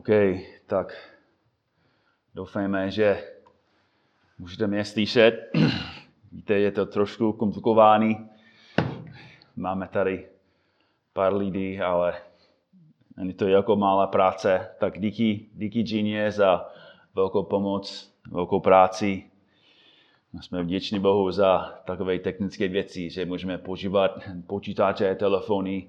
OK, tak doufejme, že můžete mě slyšet. Víte, je to trošku komplikovaný. Máme tady pár lidí, ale není to jako malá práce. Tak díky, díky Ginie za velkou pomoc, velkou práci. Jsme vděční Bohu za takové technické věci, že můžeme používat počítače, telefony,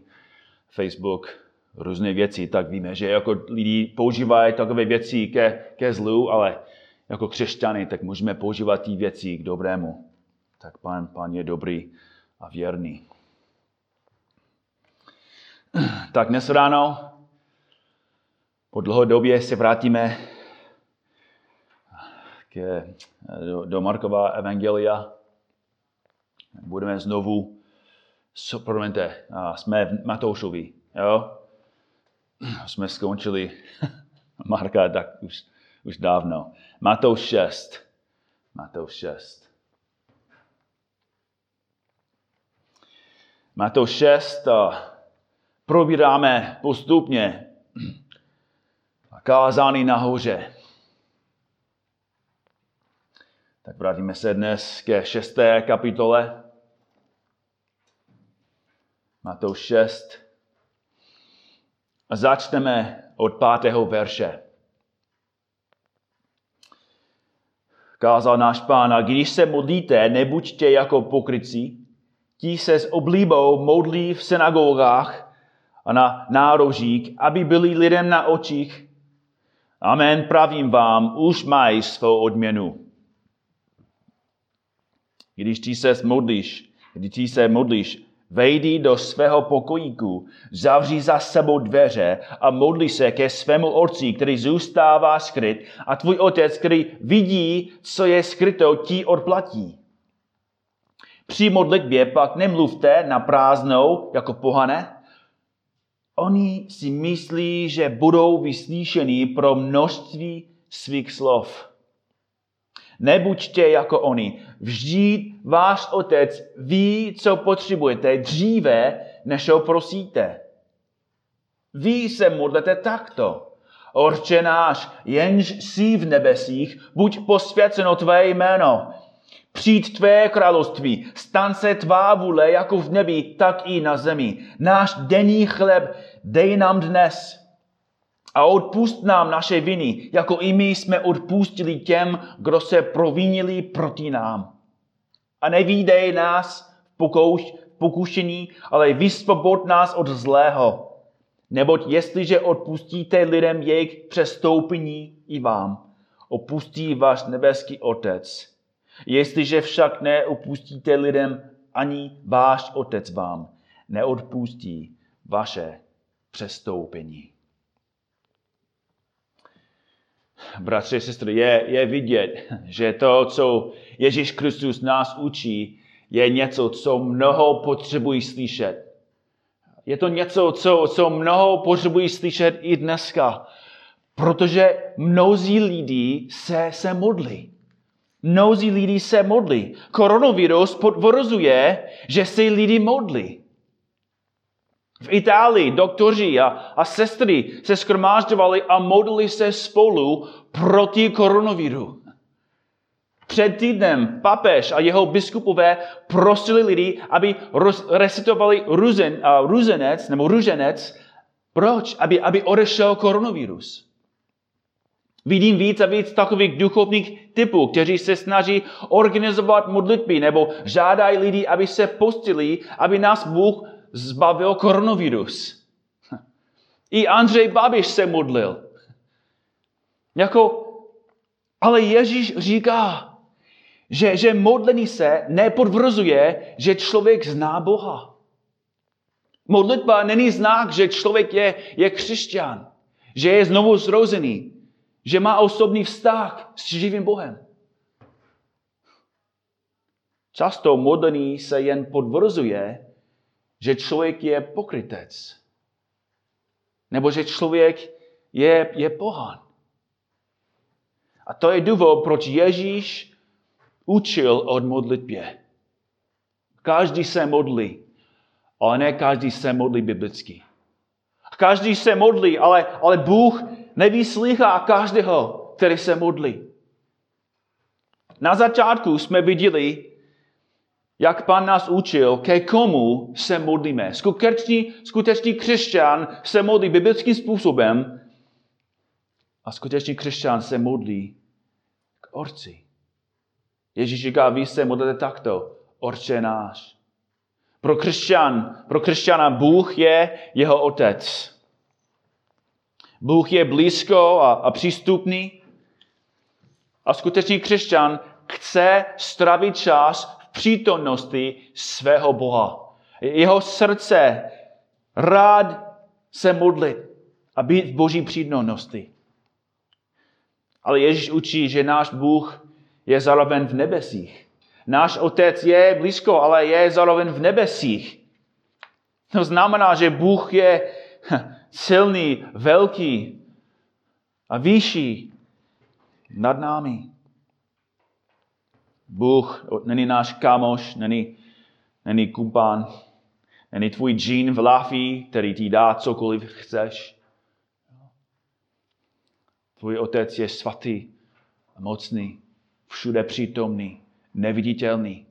Facebook, různé věci, tak víme, že jako lidi používají takové věci ke, ke zlu, ale jako křesťany, tak můžeme používat ty věci k dobrému. Tak pán, pán je dobrý a věrný. Tak dnes ráno po dlouhé době se vrátíme k, do, do Markova Evangelia. Budeme znovu, promiňte, jsme v Matoušovi, jo? Jsme skončili Marka tak už, už dávno. Matouš 6. Matouš 6. Matouš 6 probíráme postupně kázání nahoře. Tak vrátíme se dnes ke šesté kapitole. Matouš 6, a začneme od pátého verše. Kázal náš pán, a když se modlíte, nebuďte jako pokryci, ti se s oblíbou modlí v synagogách a na nárožík, aby byli lidem na očích. Amen, pravím vám, už mají svou odměnu. Když ty se modlíš, když ty se modlíš, Vejdi do svého pokojíku, zavři za sebou dveře a modli se ke svému otci, který zůstává skryt a tvůj otec, který vidí, co je skryto, ti odplatí. Při modlitbě pak nemluvte na prázdnou jako pohane. Oni si myslí, že budou vyslyšení pro množství svých slov. Nebuďte jako oni. Vždyť váš otec ví, co potřebujete dříve, než ho prosíte. Vy se modlete takto. Orče náš, jenž jsi v nebesích, buď posvěceno tvé jméno. Přijď tvé království, stan se tvá vůle jako v nebi, tak i na zemi. Náš denní chleb dej nám dnes a odpust nám naše viny, jako i my jsme odpustili těm, kdo se provinili proti nám. A nevídej nás v pokouš, pokušení, ale vysvobod nás od zlého. Neboť jestliže odpustíte lidem jejich přestoupení i vám, opustí váš nebeský Otec. Jestliže však neopustíte lidem, ani váš Otec vám neodpustí vaše přestoupení bratři a sestry, je, je vidět, že to, co Ježíš Kristus nás učí, je něco, co mnoho potřebují slyšet. Je to něco, co, co mnoho potřebují slyšet i dneska, protože mnozí lidi se, se modlí. Mnozí lidi se modlí. Koronavirus potvrzuje, že se lidi modlí. V Itálii doktoři a, a sestry se skromážďovali a modlili se spolu proti koronaviru. Před týdnem papež a jeho biskupové prosili lidi, aby recitovali ruzen, uh, ruzenec nebo ruženec. Proč? Aby, aby odešel koronavirus. Vidím víc a víc takových duchovních typů, kteří se snaží organizovat modlitby nebo žádají lidi, aby se postili, aby nás Bůh zbavil koronavirus. I Andřej Babiš se modlil. Jako, ale Ježíš říká, že, že modlení se nepodvrzuje, že člověk zná Boha. Modlitba není znak, že člověk je, je křesťan, že je znovu zrozený, že má osobní vztah s živým Bohem. Často modlení se jen podvrzuje, že člověk je pokrytec. Nebo že člověk je, je pohán. A to je důvod, proč Ježíš učil od modlitbě. Každý se modlí, ale ne každý se modlí biblicky. Každý se modlí, ale, ale Bůh nevyslýchá každého, který se modlí. Na začátku jsme viděli, jak pan nás učil, ke komu se modlíme. Skutečný, skutečný křesťan se modlí biblickým způsobem a skutečný křesťan se modlí k Orci. Ježíš říká, vy se modlíte takto, Orče náš. Pro křesťan, pro křesťana Bůh je jeho otec. Bůh je blízko a, a přístupný. A skutečný křesťan chce stravit čas přítomnosti svého Boha. Jeho srdce rád se modlit a být v boží přítomnosti. Ale Ježíš učí, že náš Bůh je zároveň v nebesích. Náš otec je blízko, ale je zároveň v nebesích. To znamená, že Bůh je silný, velký a vyšší nad námi. Bůh není náš kamoš, není, není kumpán, není tvůj džín v lafí, který ti dá cokoliv chceš. Tvůj otec je svatý mocný, všude přítomný, neviditelný.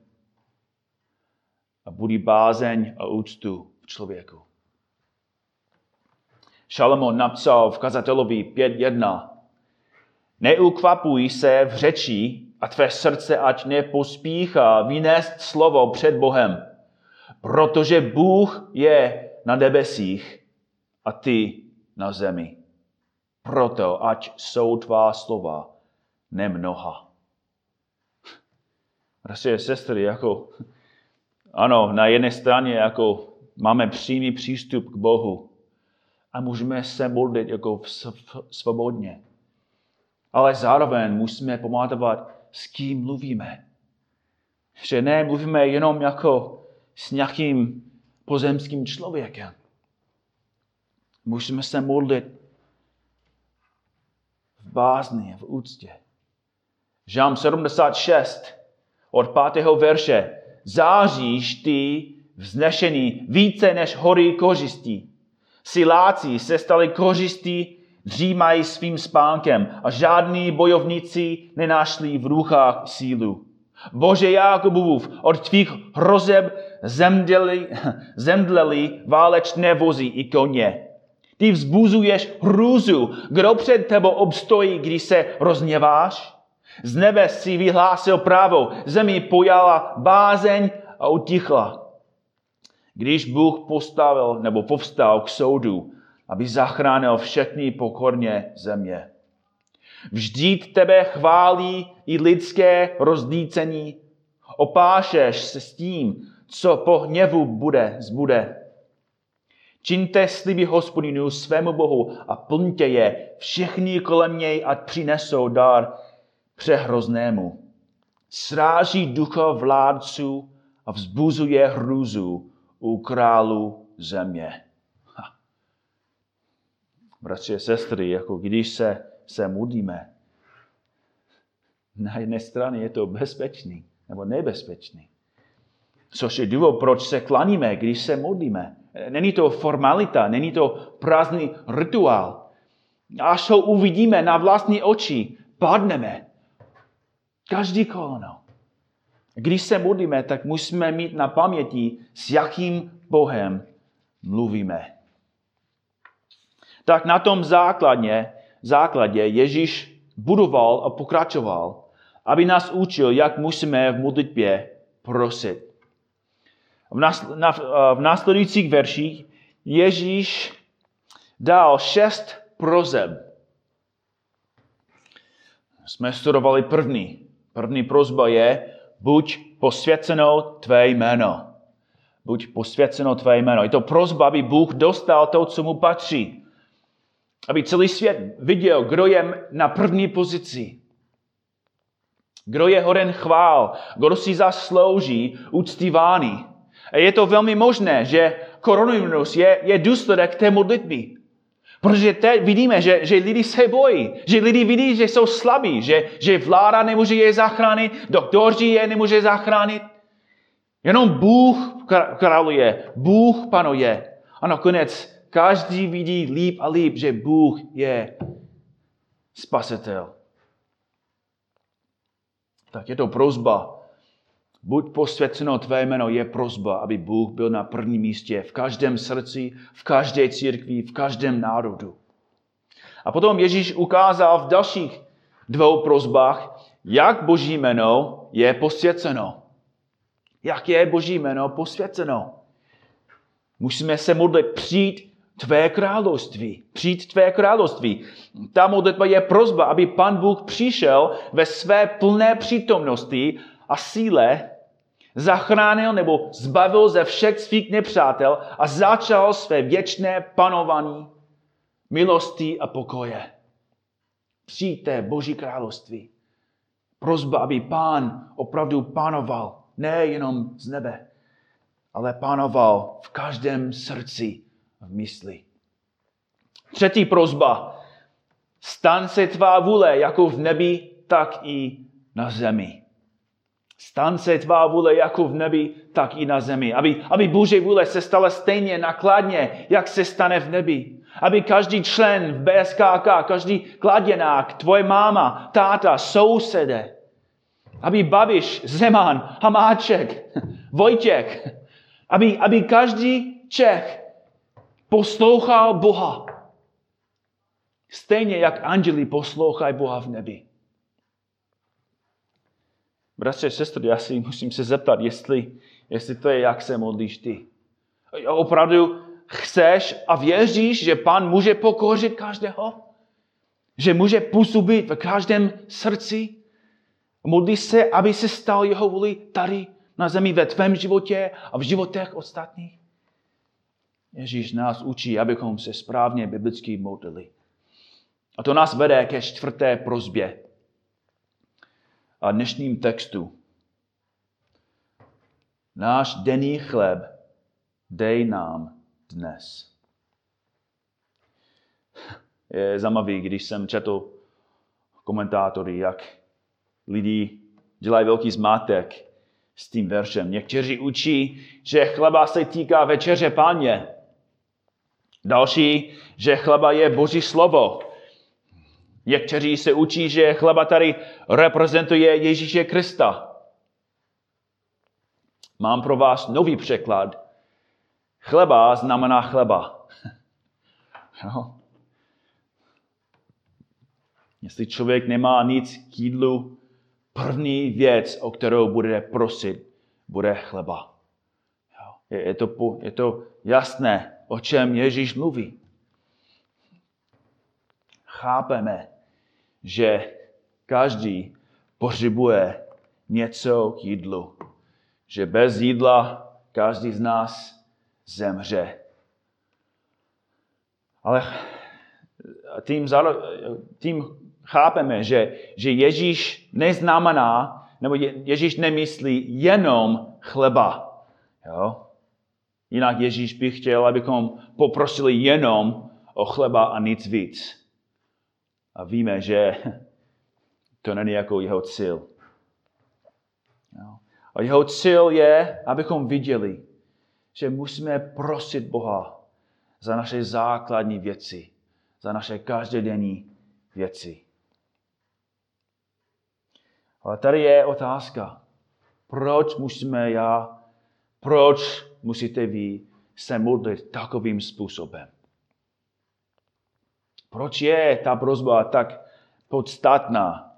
A budí bázeň a úctu v člověku. Šalamon napsal v kazatelovi 5.1. Neukvapuj se v řeči a tvé srdce ať nepospíchá vynést slovo před Bohem, protože Bůh je na nebesích a ty na zemi. Proto ať jsou tvá slova nemnoha. Bratři sestry, jako, ano, na jedné straně jako máme přímý přístup k Bohu a můžeme se modlit jako svobodně. Ale zároveň musíme pamatovat, s kým mluvíme. Že ne mluvíme jenom jako s nějakým pozemským člověkem. Musíme se modlit v bázni, v úctě. Žám 76 od pátého verše. Záříš ty vznešený více než hory kořistí. Siláci se stali kořistí, dřímají svým spánkem a žádní bojovníci nenašli v ruchách sílu. Bože Jakubův, od tvých hrozeb zemdleli, zemdleli válečné vozy i koně. Ty vzbuzuješ hrůzu. Kdo před tebou obstojí, když se rozněváš? Z nebe si vyhlásil právo, zemi pojala bázeň a utichla. Když Bůh postavil nebo povstal k soudu, aby zachránil všechny pokorně země. Vždyť tebe chválí i lidské rozdícení. Opášeš se s tím, co po hněvu bude, zbude. Čiňte sliby hospodinu svému Bohu a plňte je všichni kolem něj, ať přinesou dar přehroznému. Sráží ducha vládců a vzbuzuje hrůzu u králu země. Bratři a sestry, jako když se, se modlíme, na jedné straně je to bezpečný nebo nebezpečný. Což je důvod, proč se klaníme, když se modlíme. Není to formalita, není to prázdný rituál. Až ho uvidíme na vlastní oči, padneme. Každý koleno. Když se modlíme, tak musíme mít na paměti, s jakým Bohem mluvíme. Tak na tom základě, základě Ježíš budoval a pokračoval, aby nás učil, jak musíme v modlitbě prosit. V následujících verších Ježíš dal šest prozeb. Jsme studovali první. První prozba je, buď posvěceno tvé jméno. Buď posvěceno tvé jméno. Je to prozba, aby Bůh dostal to, co mu patří. Aby celý svět viděl, kdo je na první pozici. Kdo je hoden chvál, kdo si zaslouží uctívány. A je to velmi možné, že koronavirus je, je důsledek té modlitby. Protože teď vidíme, že, že lidi se bojí, že lidi vidí, že jsou slabí, že, že vláda nemůže je zachránit, doktoři je nemůže zachránit. Jenom Bůh králuje, Bůh panuje. A nakonec každý vidí líp a líp, že Bůh je spasitel. Tak je to prozba. Buď posvěceno tvé jméno je prozba, aby Bůh byl na prvním místě v každém srdci, v každé církvi, v každém národu. A potom Ježíš ukázal v dalších dvou prozbách, jak Boží jméno je posvěceno. Jak je Boží jméno posvěceno. Musíme se modlit přijít tvé království. Přijít tvé království. Ta modlitba je prozba, aby pan Bůh přišel ve své plné přítomnosti a síle, zachránil nebo zbavil ze všech svých nepřátel a začal své věčné panování milosti a pokoje. Přijďte Boží království. Prozba, aby pán opravdu panoval, ne jenom z nebe, ale panoval v každém srdci, v mysli. Třetí prozba. Stan se tvá vůle, jako v nebi, tak i na zemi. Stan se tvá vůle jako v nebi, tak i na zemi. Aby, aby Boží vůle se stala stejně nakladně, jak se stane v nebi. Aby každý člen v BSKK, každý kladěnák, tvoje máma, táta, sousede, aby Babiš, Zeman, Hamáček, Vojtěk, aby, aby každý Čech poslouchal Boha. Stejně jak anděli poslouchají Boha v nebi. Bratře, sestry, já si musím se zeptat, jestli, jestli to je, jak se modlíš ty. Opravdu chceš a věříš, že Pán může pokořit každého? Že může působit v každém srdci? Modlíš se, aby se stal jeho vůli tady na zemi ve tvém životě a v životech ostatních? Ježíš nás učí, abychom se správně biblicky modlili. A to nás vede ke čtvrté prozbě a dnešním textu. Náš denní chleb dej nám dnes. Je zajímavý, když jsem četl komentátory, jak lidi dělají velký zmátek s tím veršem. Někteří učí, že chleba se týká večeře páně. Další, že chleba je boží slovo. Někteří se učí, že chleba tady reprezentuje Ježíše Krista. Mám pro vás nový překlad. Chleba znamená chleba. jo? Jestli člověk nemá nic k jídlu, první věc, o kterou bude prosit, bude chleba. Jo? Je, je, to, je to jasné, o čem Ježíš mluví. Chápeme, že každý potřebuje něco k jídlu. Že bez jídla každý z nás zemře. Ale tím, tím chápeme, že, že Ježíš neznamená, nebo Ježíš nemyslí jenom chleba. Jo? Jinak Ježíš by chtěl, abychom poprosili jenom o chleba a nic víc. A víme, že to není jako jeho cíl. A jeho cíl je, abychom viděli, že musíme prosit Boha za naše základní věci, za naše každodenní věci. Ale tady je otázka. Proč musíme já, proč musíte vy se modlit takovým způsobem? Proč je ta prozba tak podstatná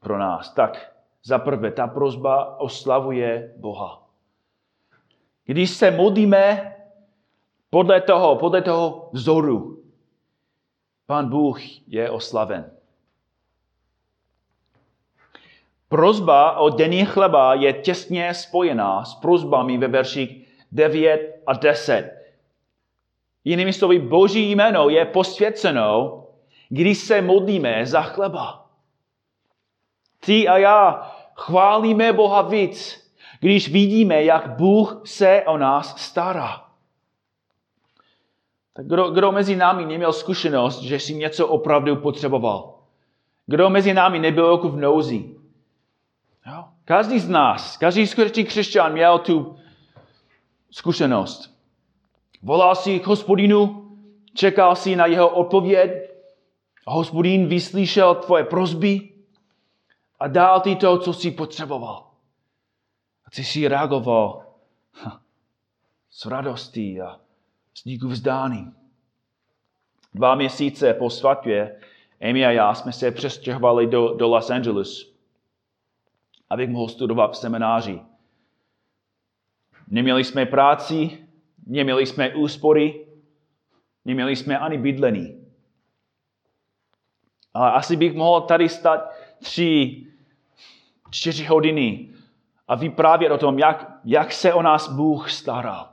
pro nás? Tak za prvé, ta prozba oslavuje Boha. Když se modlíme podle toho, podle toho vzoru, Pán Bůh je oslaven. Prozba o denní chleba je těsně spojená s prozbami ve verších 9 a 10. Jinými slovy, Boží jméno je posvěceno, když se modlíme za chleba. Ty a já chválíme Boha víc, když vidíme, jak Bůh se o nás stará. Tak kdo, kdo mezi námi neměl zkušenost, že si něco opravdu potřeboval? Kdo mezi námi nebyl jako v nouzi? Každý z nás, každý skutečný křesťan měl tu zkušenost. Volal si k hospodinu, čekal si na jeho odpověď A hospodín vyslyšel tvoje prozby a dal ti to, co jsi potřeboval. A ty jsi reagoval s radostí a s díku vzdáním. Dva měsíce po svatbě Amy a já jsme se přestěhovali do, do Los Angeles, abych mohl studovat v semináři. Neměli jsme práci, neměli jsme úspory, neměli jsme ani bydlení. Ale asi bych mohl tady stát tři, čtyři hodiny a vyprávět o tom, jak, jak se o nás Bůh staral.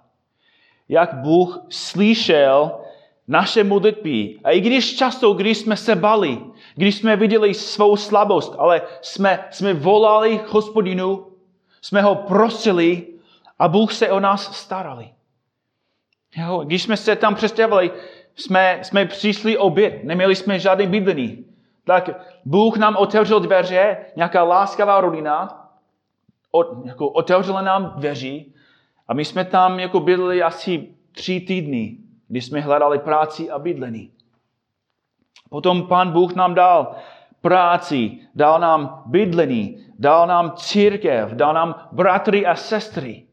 Jak Bůh slyšel naše modlitby. A i když často, když jsme se bali, když jsme viděli svou slabost, ale jsme, jsme volali hospodinu, jsme ho prosili a Bůh se o nás starali. Jo, když jsme se tam přestěhovali, jsme, jsme přišli oběd, neměli jsme žádný bydlení. Tak Bůh nám otevřel dveře, nějaká láskavá rodina, od, jako otevřela nám dveře a my jsme tam jako bydleli asi tři týdny, kdy jsme hledali práci a bydlení. Potom pan Bůh nám dal práci, dal nám bydlení, dal nám církev, dal nám bratry a sestry.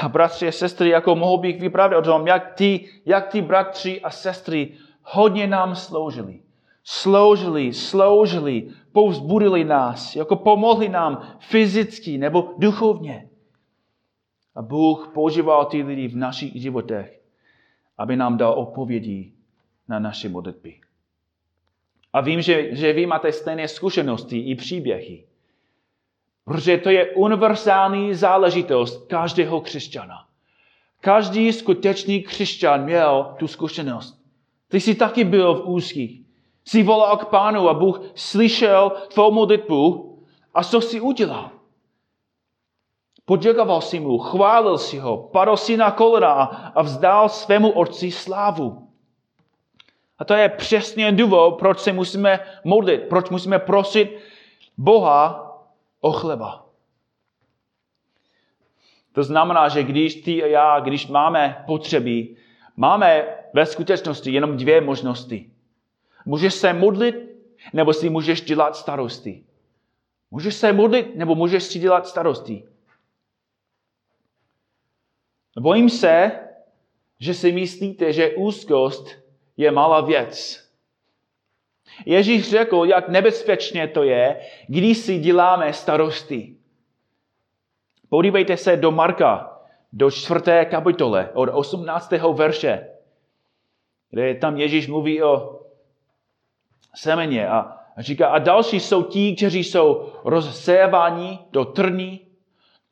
A bratři a sestry, jako mohl bych vyprávět o tom, jak ty, jak ty bratři a sestry hodně nám sloužili. Sloužili, sloužili, povzbudili nás, jako pomohli nám fyzicky nebo duchovně. A Bůh používal ty lidi v našich životech, aby nám dal odpovědi na naše modlitby. A vím, že, že vy máte stejné zkušenosti i příběhy. Protože to je univerzální záležitost každého křesťana. Každý skutečný křesťan měl tu zkušenost. Ty jsi taky byl v úzkých. Jsi volal k pánu a Bůh slyšel tvou modlitbu a co jsi udělal? Poděkoval si mu, chválil si ho, padl si na kolena a vzdal svému otci slávu. A to je přesně důvod, proč se musíme modlit, proč musíme prosit Boha o chleba. To znamená, že když ty a já, když máme potřeby, máme ve skutečnosti jenom dvě možnosti. Můžeš se modlit, nebo si můžeš dělat starosti. Můžeš se modlit, nebo můžeš si dělat starosti. Bojím se, že si myslíte, že úzkost je malá věc. Ježíš řekl, jak nebezpečně to je, když si děláme starosti. Podívejte se do Marka, do čtvrté kapitole, od 18. verše, kde tam Ježíš mluví o semeně a říká, a další jsou ti, kteří jsou rozséváni do trní,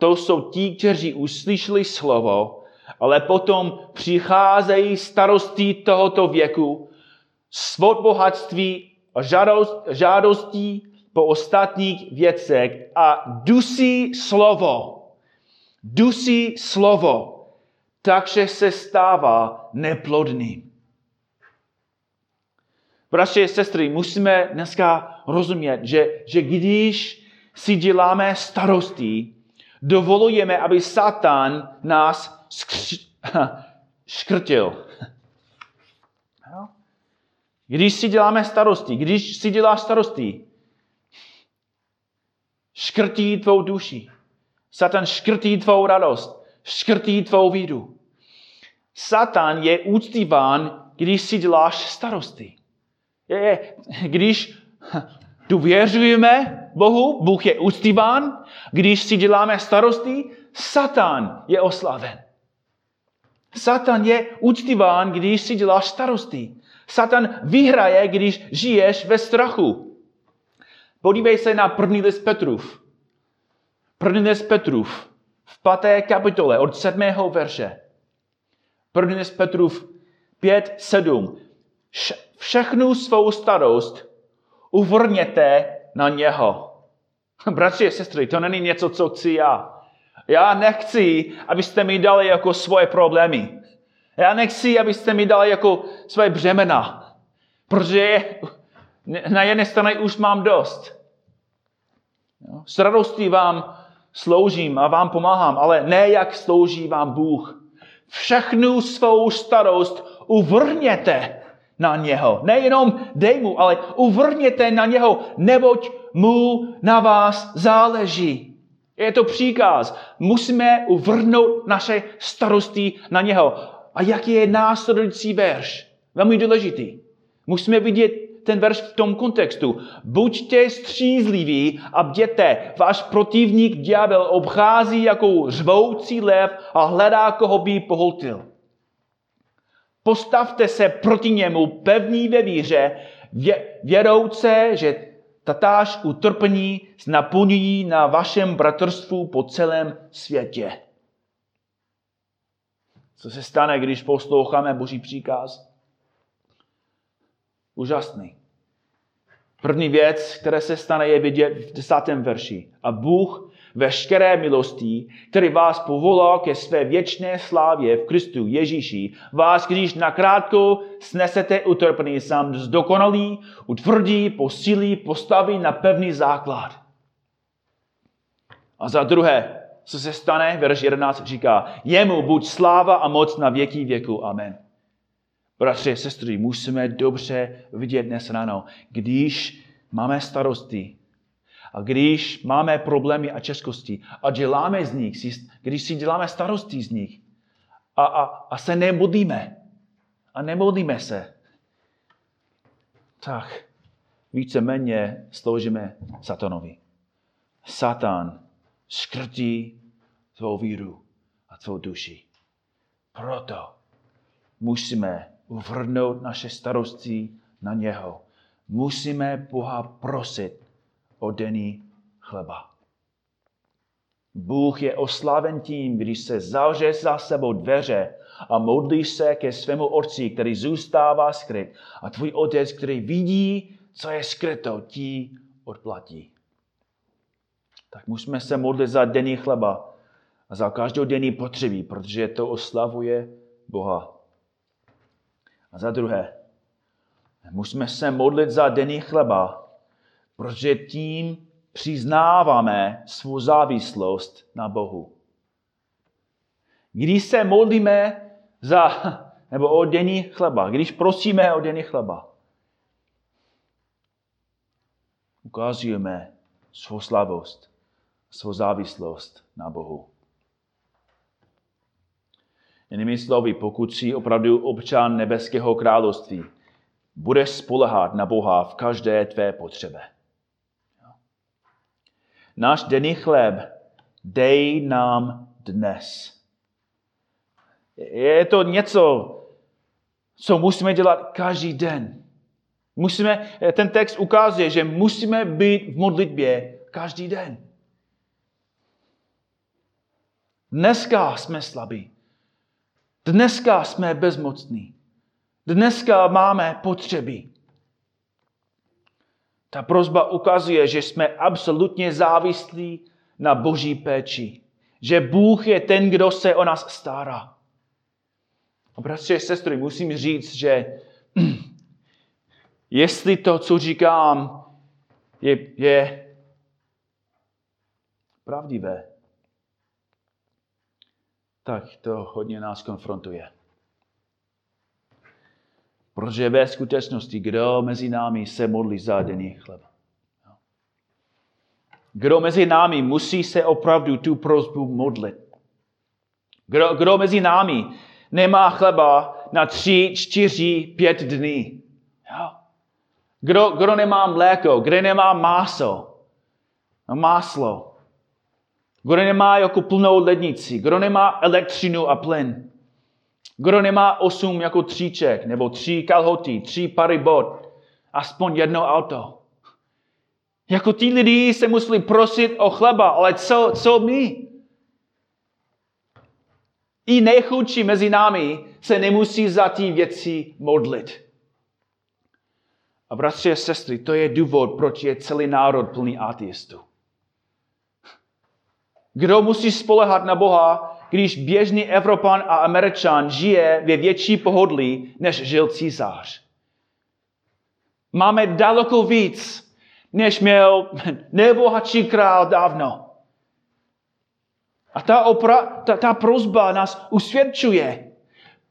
to jsou ti, kteří uslyšeli slovo, ale potom přicházejí starosti tohoto věku, svod bohatství a žádost, žádostí po ostatních věcech a dusí slovo. Dusí slovo, takže se stává neplodným. Bratři a sestry, musíme dneska rozumět, že, že když si děláme starosti, dovolujeme, aby Satan nás skř- škrtil. Když si děláme starosti, když si děláš starosti, škrtí tvou duši. Satan škrtí tvou radost, škrtí tvou víru. Satan je úctíván, když si děláš starosti. Je, když důvěřujeme Bohu, Bůh je úctíván, když si děláme starosti, Satan je oslaven. Satan je úctíván, když si děláš starosti. Satan vyhraje, když žiješ ve strachu. Podívej se na první list Petrův. První list Petrův v paté kapitole od sedmého verše. První list Petrův 5, 7. Všechnu svou starost uvrněte na něho. Bratři a sestry, to není něco, co chci já. Já nechci, abyste mi dali jako svoje problémy. Já nechci, abyste mi dali jako své břemena, protože na jedné straně už mám dost. S radostí vám sloužím a vám pomáhám, ale ne jak slouží vám Bůh. Všechnu svou starost uvrněte na něho. Nejenom dej mu, ale uvrněte na něho, neboť mu na vás záleží. Je to příkaz. Musíme uvrhnout naše starosti na něho. A jaký je následující verš? Velmi důležitý. Musíme vidět ten verš v tom kontextu. Buďte střízliví a bděte. Váš protivník ďábel obchází jako řvoucí lev a hledá, koho by pohltil. Postavte se proti němu pevný ve víře, věrouce, že tatáž utrpení naplňují na vašem bratrstvu po celém světě. Co se stane, když posloucháme Boží příkaz? Úžasný. První věc, která se stane, je vidět v desátém verši. A Bůh veškeré milosti, který vás povolal ke své věčné slávě v Kristu Ježíši, vás, když nakrátko snesete utrpení, sám zdokonalý, utvrdí, posílí, postaví na pevný základ. A za druhé, co se stane, verš 11 říká, jemu buď sláva a moc na věky věku. Amen. Bratři, sestry, musíme dobře vidět dnes ráno, když máme starosti, a když máme problémy a českosti a děláme z nich, když si děláme starosti z nich a, a, a se nemodlíme a nemodlíme se, tak víceméně sloužíme satanovi. Satan škrtí tvou víru a tvou duši. Proto musíme uvrhnout naše starosti na něho. Musíme Boha prosit o denní chleba. Bůh je oslaven tím, když se zavře za sebou dveře a modlíš se ke svému otci, který zůstává skryt. A tvůj otec, který vidí, co je skryto, ti odplatí. Tak musíme se modlit za denní chleba a za každou denní potřeby, protože to oslavuje Boha. A za druhé, musíme se modlit za denní chleba, protože tím přiznáváme svou závislost na Bohu. Když se modlíme za, nebo o denní chleba, když prosíme o denní chleba, ukazujeme svou slavost, svou závislost na Bohu. Jinými slovy, pokud si opravdu občan nebeského království, budeš spolehat na Boha v každé tvé potřebe. Náš denní chléb dej nám dnes. Je to něco, co musíme dělat každý den. Musíme, ten text ukazuje, že musíme být v modlitbě každý den. Dneska jsme slabí. Dneska jsme bezmocní. Dneska máme potřeby. Ta prozba ukazuje, že jsme absolutně závislí na boží péči. Že Bůh je ten, kdo se o nás stará. A bratři sestry, musím říct, že jestli to, co říkám, je, je pravdivé, tak to hodně nás konfrontuje. Protože ve skutečnosti, kdo mezi námi se modlí za denní chleba? Kdo mezi námi musí se opravdu tu prozbu modlit? Kdo, kdo mezi námi nemá chleba na tři, čtyři, pět dní? Kdo, kdo nemá mléko, kde nemá maso, máslo? Kdo nemá jako plnou lednici? Kdo nemá elektřinu a plyn? Kdo nemá osm jako tříček, nebo tři kalhoty, tři pary bot, aspoň jedno auto. Jako ti lidi se museli prosit o chleba, ale co, co my? I nejchudší mezi námi se nemusí za ty věci modlit. A bratři a sestry, to je důvod, proč je celý národ plný ateistů. Kdo musí spolehat na Boha, když běžný Evropan a Američan žije ve větší pohodlí, než žil císař. Máme daleko víc, než měl nejbohatší král dávno. A ta, opra, ta, ta prozba nás usvědčuje,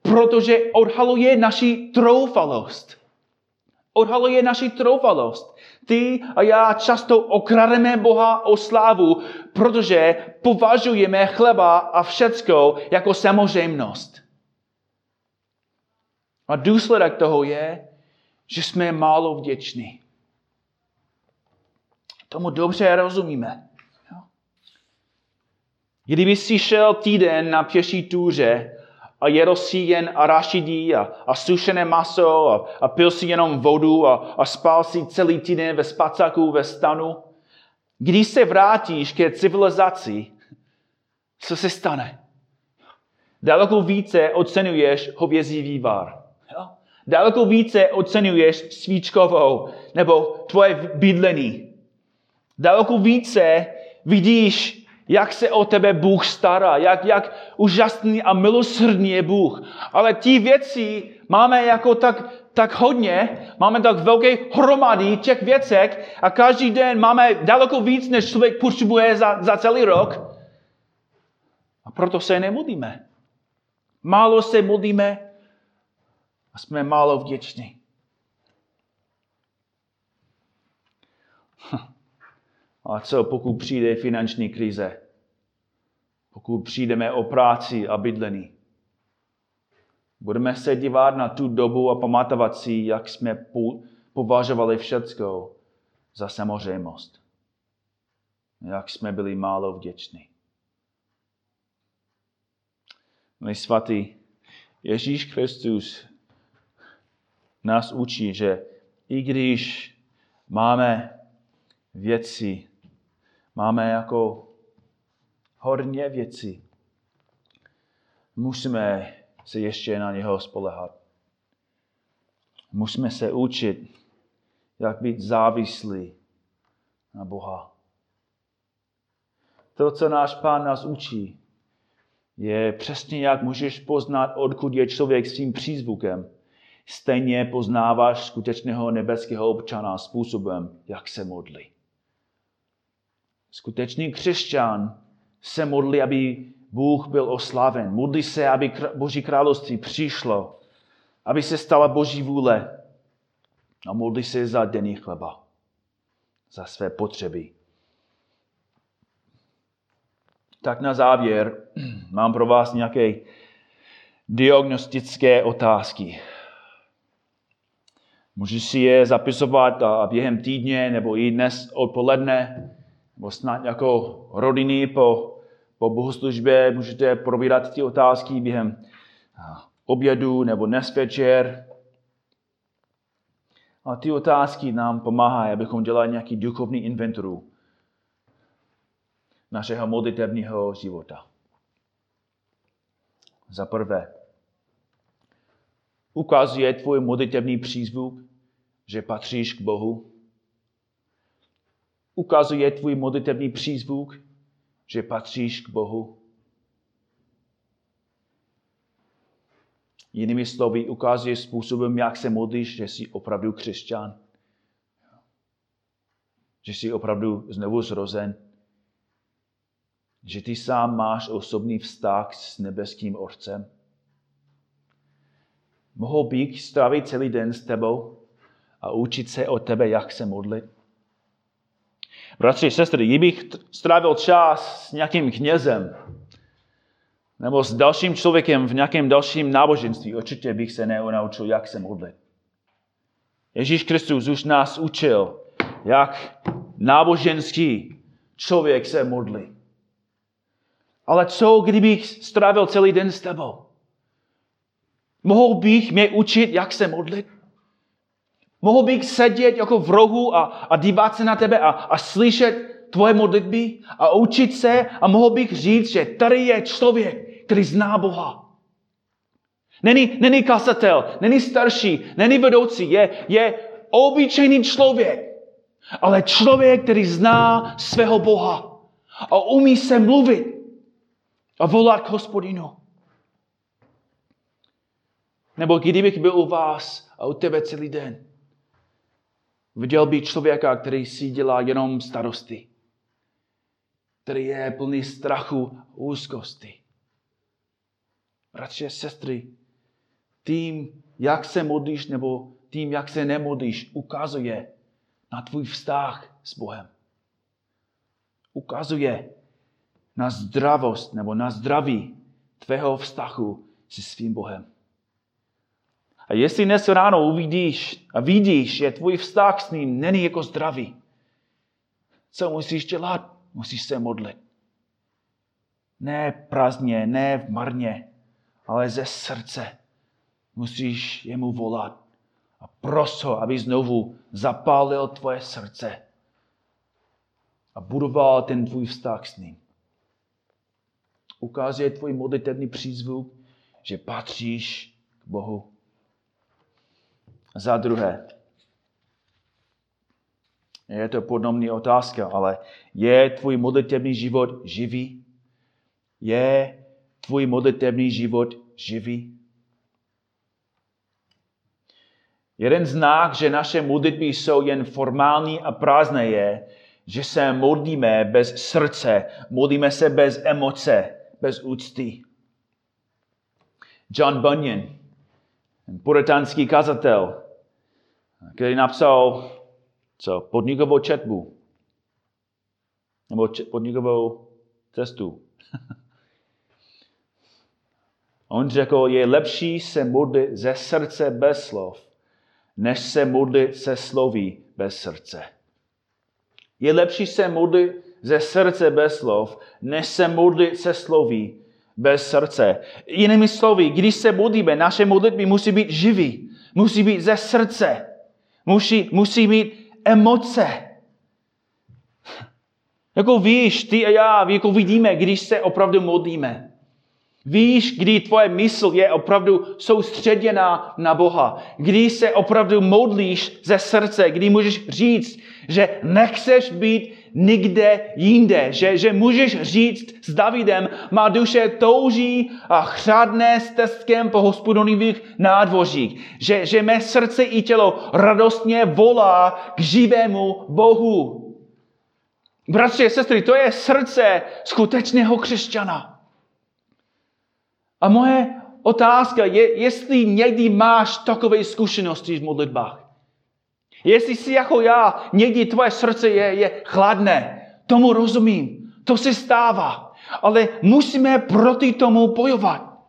protože odhaluje naši troufalost. Odhaluje naši troufalost. Ty a já často okrademe Boha o slávu, protože považujeme chleba a všecko jako samozřejmost. A důsledek toho je, že jsme málo vděční. Tomu dobře rozumíme. Kdyby si šel týden na pěší túře a jedl si jen arašidí a, a sušené maso a, a pil si jenom vodu a, a spal si celý týden ve spacáku ve stanu, když se vrátíš ke civilizaci, co se stane? Daleko více ocenuješ hovězí vývar. Daleko více ocenuješ svíčkovou nebo tvoje bydlení. Daleko více vidíš jak se o tebe Bůh stará, jak, jak úžasný a milosrdný je Bůh. Ale ty věci máme jako tak, tak hodně, máme tak velké hromady těch věcek a každý den máme daleko víc, než člověk potřebuje za, za celý rok. A proto se nemodlíme. Málo se modlíme a jsme málo vděční. A co pokud přijde finanční krize? Pokud přijdeme o práci a bydlení? Budeme se dívat na tu dobu a pamatovat si, jak jsme považovali všecko za samozřejmost. Jak jsme byli málo vděční. Milí svatý, Ježíš Kristus nás učí, že i když máme věci, máme jako hodně věcí. Musíme se ještě na něho spolehat. Musíme se učit, jak být závislí na Boha. To, co náš pán nás učí, je přesně jak můžeš poznat, odkud je člověk svým přízvukem. Stejně poznáváš skutečného nebeského občana způsobem, jak se modlí. Skutečný křesťan se modlí, aby Bůh byl oslaven. Modlí se, aby Boží království přišlo, aby se stala Boží vůle. A modlí se za denní chleba, za své potřeby. Tak na závěr mám pro vás nějaké diagnostické otázky. Můžeš si je zapisovat a během týdně nebo i dnes odpoledne nebo snad jako rodiny po, po bohoslužbě můžete probírat ty otázky během obědu nebo dnes večer. A ty otázky nám pomáhají, abychom dělali nějaký duchovní inventuru našeho modlitebního života. Za prvé, ukazuje tvůj modlitební přízvuk, že patříš k Bohu? Ukazuje tvůj modlitební přízvuk, že patříš k Bohu. Jinými slovy, ukazuje způsobem, jak se modlíš, že jsi opravdu křesťan. Že jsi opravdu znovu zrozen. Že ty sám máš osobní vztah s nebeským Otcem. Mohl bych strávit celý den s tebou a učit se o tebe, jak se modlit. Bratři, sestry, kdybych strávil čas s nějakým knězem nebo s dalším člověkem v nějakém dalším náboženství, určitě bych se nenaučil, jak se modlit. Ježíš Kristus už nás učil, jak náboženský člověk se modlí. Ale co, kdybych strávil celý den s tebou? Mohl bych mě učit, jak se modlit? Mohl bych sedět jako v rohu a, a dívat se na tebe a, a slyšet tvoje modlitby a učit se a mohl bych říct, že tady je člověk, který zná Boha. Není, není kasatel, není starší, není vedoucí, je, je obyčejný člověk, ale člověk, který zná svého Boha a umí se mluvit a volat k hospodinu. Nebo kdybych byl u vás a u tebe celý den, Viděl by člověka, který si dělá jenom starosti. Který je plný strachu a úzkosti. Bratři a sestry, tím, jak se modlíš nebo tím, jak se nemodlíš, ukazuje na tvůj vztah s Bohem. Ukazuje na zdravost nebo na zdraví tvého vztahu se svým Bohem. A jestli dnes ráno uvidíš a vidíš, že tvůj vztah s ním není jako zdravý, co musíš dělat? Musíš se modlit. Ne prázdně, ne marně, ale ze srdce. Musíš jemu volat a pros ho, aby znovu zapálil tvoje srdce a budoval ten tvůj vztah s ním. Ukazuje tvůj modlitevní přízvuk, že patříš k Bohu. Za druhé, je to podobná otázka, ale je tvůj modlitevní život živý? Je tvůj modlitevní život živý? Jeden znak, že naše modlitby jsou jen formální a prázdné je, že se modlíme bez srdce, modlíme se bez emoce, bez úcty. John Bunyan, puritánský kazatel, který napsal co, podnikovou četbu, nebo podnikovou cestu. On řekl, je lepší se modlit ze srdce bez slov, než se modlit se sloví bez srdce. Je lepší se modlit ze srdce bez slov, než se modlit se sloví bez srdce. Jinými slovy, když se modlíme, naše modlitby musí být živý, musí být ze srdce, musí, musí mít emoce. Jako víš, ty a já, jako vidíme, když se opravdu modlíme. Víš, kdy tvoje mysl je opravdu soustředěná na Boha. Kdy se opravdu modlíš ze srdce, kdy můžeš říct, že nechceš být nikde jinde. Že, že můžeš říct s Davidem, má duše touží a chřadne stezkem po hospodonivých nádvořích. Že, že mé srdce i tělo radostně volá k živému Bohu. Bratři a sestry, to je srdce skutečného křesťana. A moje otázka je, jestli někdy máš takové zkušenosti v modlitbách. Jestli si jako já, někdy tvoje srdce je, je chladné, tomu rozumím, to se stává. Ale musíme proti tomu bojovat.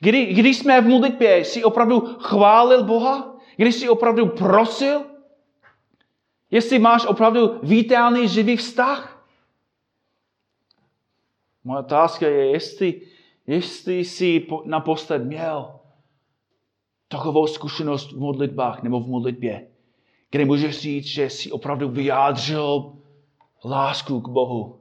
Kdy, když jsme v modlitbě, jsi opravdu chválil Boha? Když jsi opravdu prosil? Jestli máš opravdu vitální živý vztah? Moje otázka je, jestli Jestli jsi naposled měl takovou zkušenost v modlitbách nebo v modlitbě, kde můžeš říct, že jsi opravdu vyjádřil lásku k Bohu.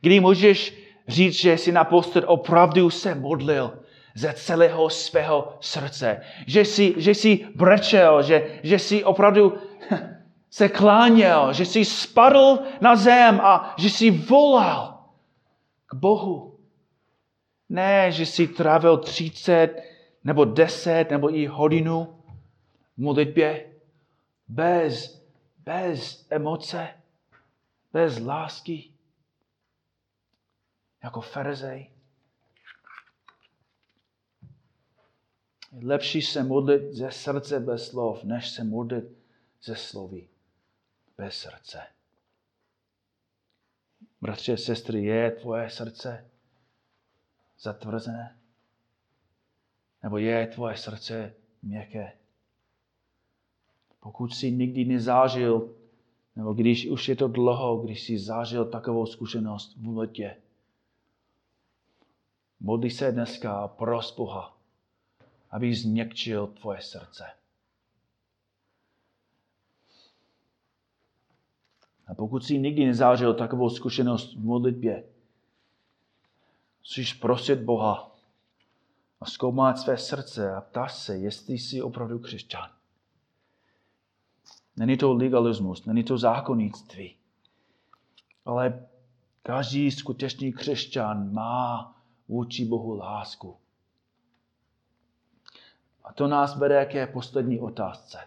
Kdy můžeš říct, že jsi naposled opravdu se modlil ze celého svého srdce. Že jsi, že jsi brečel, že, že jsi opravdu se kláněl, že jsi spadl na zem a že jsi volal k Bohu. Ne, že si trávil 30 nebo 10 nebo i hodinu v modlitbě bez, bez emoce, bez lásky, jako farizej. Lepší se modlit ze srdce bez slov, než se modlit ze slovy bez srdce. Bratři a sestry, je tvoje srdce zatvrzené? Nebo je tvoje srdce měkké? Pokud jsi nikdy nezážil, nebo když už je to dlouho, když jsi zažil takovou zkušenost v letě, modli se dneska a pros Boha, aby změkčil tvoje srdce. A pokud jsi nikdy nezážil takovou zkušenost v modlitbě, Musíš prosit Boha a zkoumat své srdce a ptát se, jestli jsi opravdu křesťan. Není to legalismus, není to zákonnictví, ale každý skutečný křesťan má vůči Bohu lásku. A to nás vede ke poslední otázce.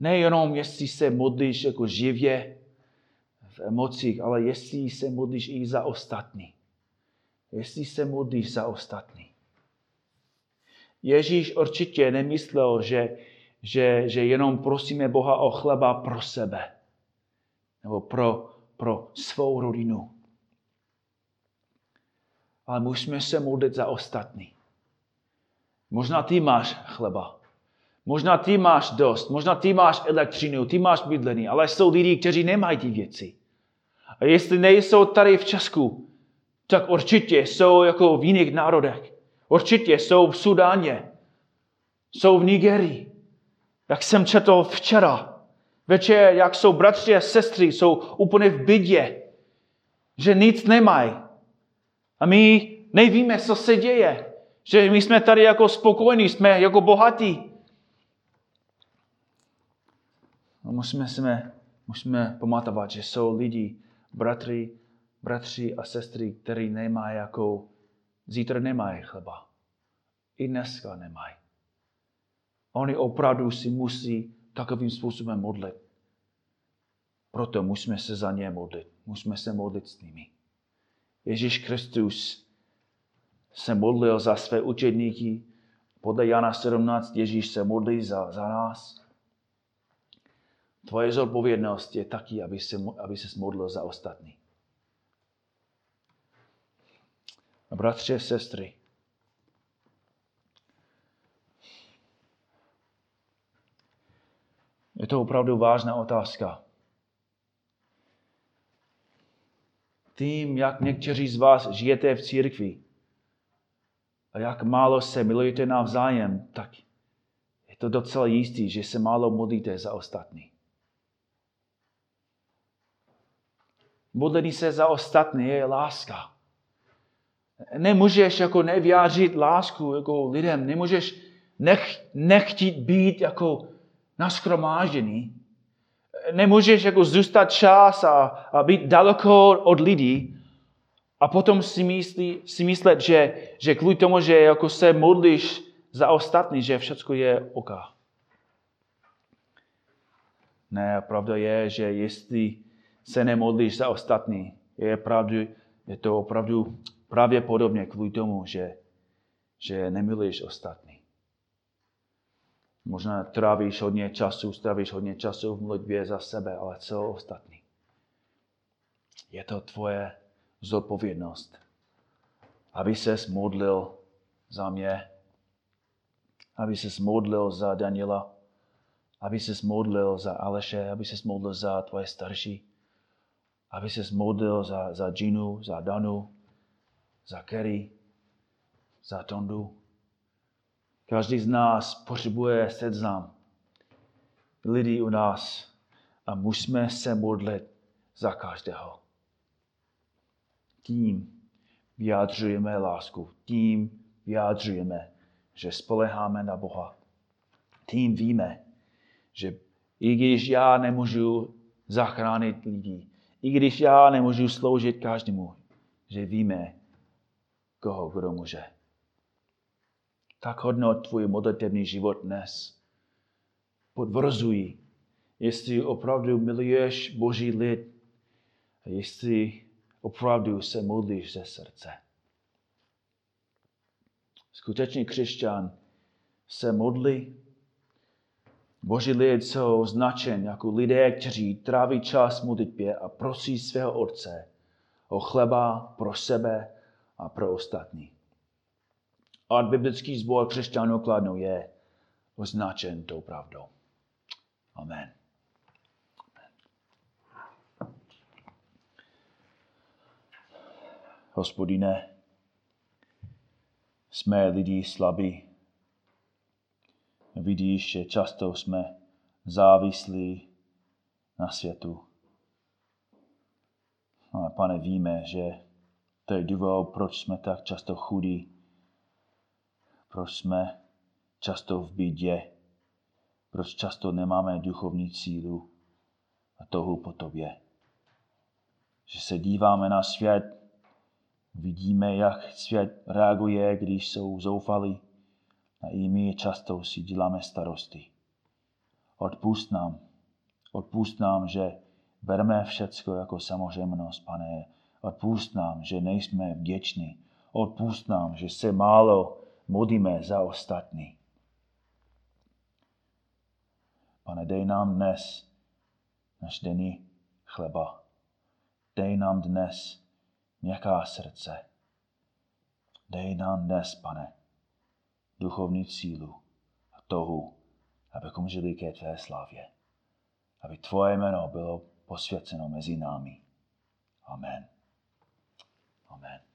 Nejenom, jestli se modlíš jako živě v emocích, ale jestli se modlíš i za ostatní jestli se modlíš za ostatní. Ježíš určitě nemyslel, že že, že jenom prosíme Boha o chleba pro sebe nebo pro, pro svou rodinu. Ale musíme se modlit za ostatní. Možná ty máš chleba. Možná ty máš dost. Možná ty máš elektřinu, ty máš bydlení. Ale jsou lidi, kteří nemají ty věci. A jestli nejsou tady v Česku, tak určitě jsou jako v jiných národech. Určitě jsou v Sudáně. Jsou v Nigerii. Jak jsem četl včera, večer, jak jsou bratři a sestry, jsou úplně v bydě, že nic nemají. A my nevíme, co se děje. Že my jsme tady jako spokojení, jsme jako bohatí. A musíme, jsme, musíme pamatovat, že jsou lidi, bratři, bratři a sestry, kteří nemají jako, zítra nemají chleba. I dneska nemají. Oni opravdu si musí takovým způsobem modlit. Proto musíme se za ně modlit. Musíme se modlit s nimi. Ježíš Kristus se modlil za své učedníky. Podle Jana 17 Ježíš se modlí za, za nás. Tvoje zodpovědnost je taky, aby se, aby se modlil za ostatní. A sestry, je to opravdu vážná otázka. Tím, jak někteří z vás žijete v církvi a jak málo se milujete navzájem, tak je to docela jistý, že se málo modlíte za ostatní. Modlení se za ostatní je láska. Nemůžeš jako nevyjádřit lásku jako lidem, nemůžeš nech, nechtít být jako naskromážený. Nemůžeš jako zůstat čas a, a být daleko od lidí a potom si, myslí, si myslet, že, že kvůli tomu, že jako se modlíš za ostatní, že všechno je OK. Ne, pravda je, že jestli se nemodlíš za ostatní, je, pravdu, je to opravdu pravděpodobně kvůli tomu, že, že nemiluješ ostatní. Možná trávíš hodně času, strávíš hodně času v modlitbě za sebe, ale co ostatní? Je to tvoje zodpovědnost, aby se modlil za mě, aby se modlil za Daniela, aby se modlil za Aleše, aby se modlil za tvoje starší, aby se modlil za, za Ginu, za Danu, za Kerry, za Tondu. Každý z nás potřebuje seznam lidí u nás a musíme se modlit za každého. Tím vyjádřujeme lásku, tím vyjádřujeme, že spoleháme na Boha. Tím víme, že i když já nemůžu zachránit lidi, i když já nemůžu sloužit každému, že víme, koho kdo může. Tak hodnot tvůj modlitevný život dnes. Podvrzují, jestli opravdu miluješ Boží lid a jestli opravdu se modlíš ze srdce. Skutečný křesťan se modlí. Boží lid jsou označen jako lidé, kteří tráví čas modlitbě a prosí svého Otce o chleba pro sebe a pro ostatní. A biblický sbor křesťanů Kladnou je označen tou pravdou. Amen. Hospodine, jsme lidi slabí. Vidíš, že často jsme závislí na světu. Ale pane, víme, že to je důvod, proč jsme tak často chudí, proč jsme často v bídě, proč často nemáme duchovní sílu a touhu po tobě. Že se díváme na svět, vidíme, jak svět reaguje, když jsou zoufalí a i my často si děláme starosti. Odpust nám, odpust nám, že bereme všecko jako samozřejmost, pane. Odpust nám, že nejsme vděční. Odpust nám, že se málo modlíme za ostatní. Pane, dej nám dnes náš denní chleba. Dej nám dnes měkká srdce. Dej nám dnes, pane, duchovní sílu a touhu, abychom žili ke tvé slávě. Aby tvoje jméno bylo posvěceno mezi námi. Amen. Amen.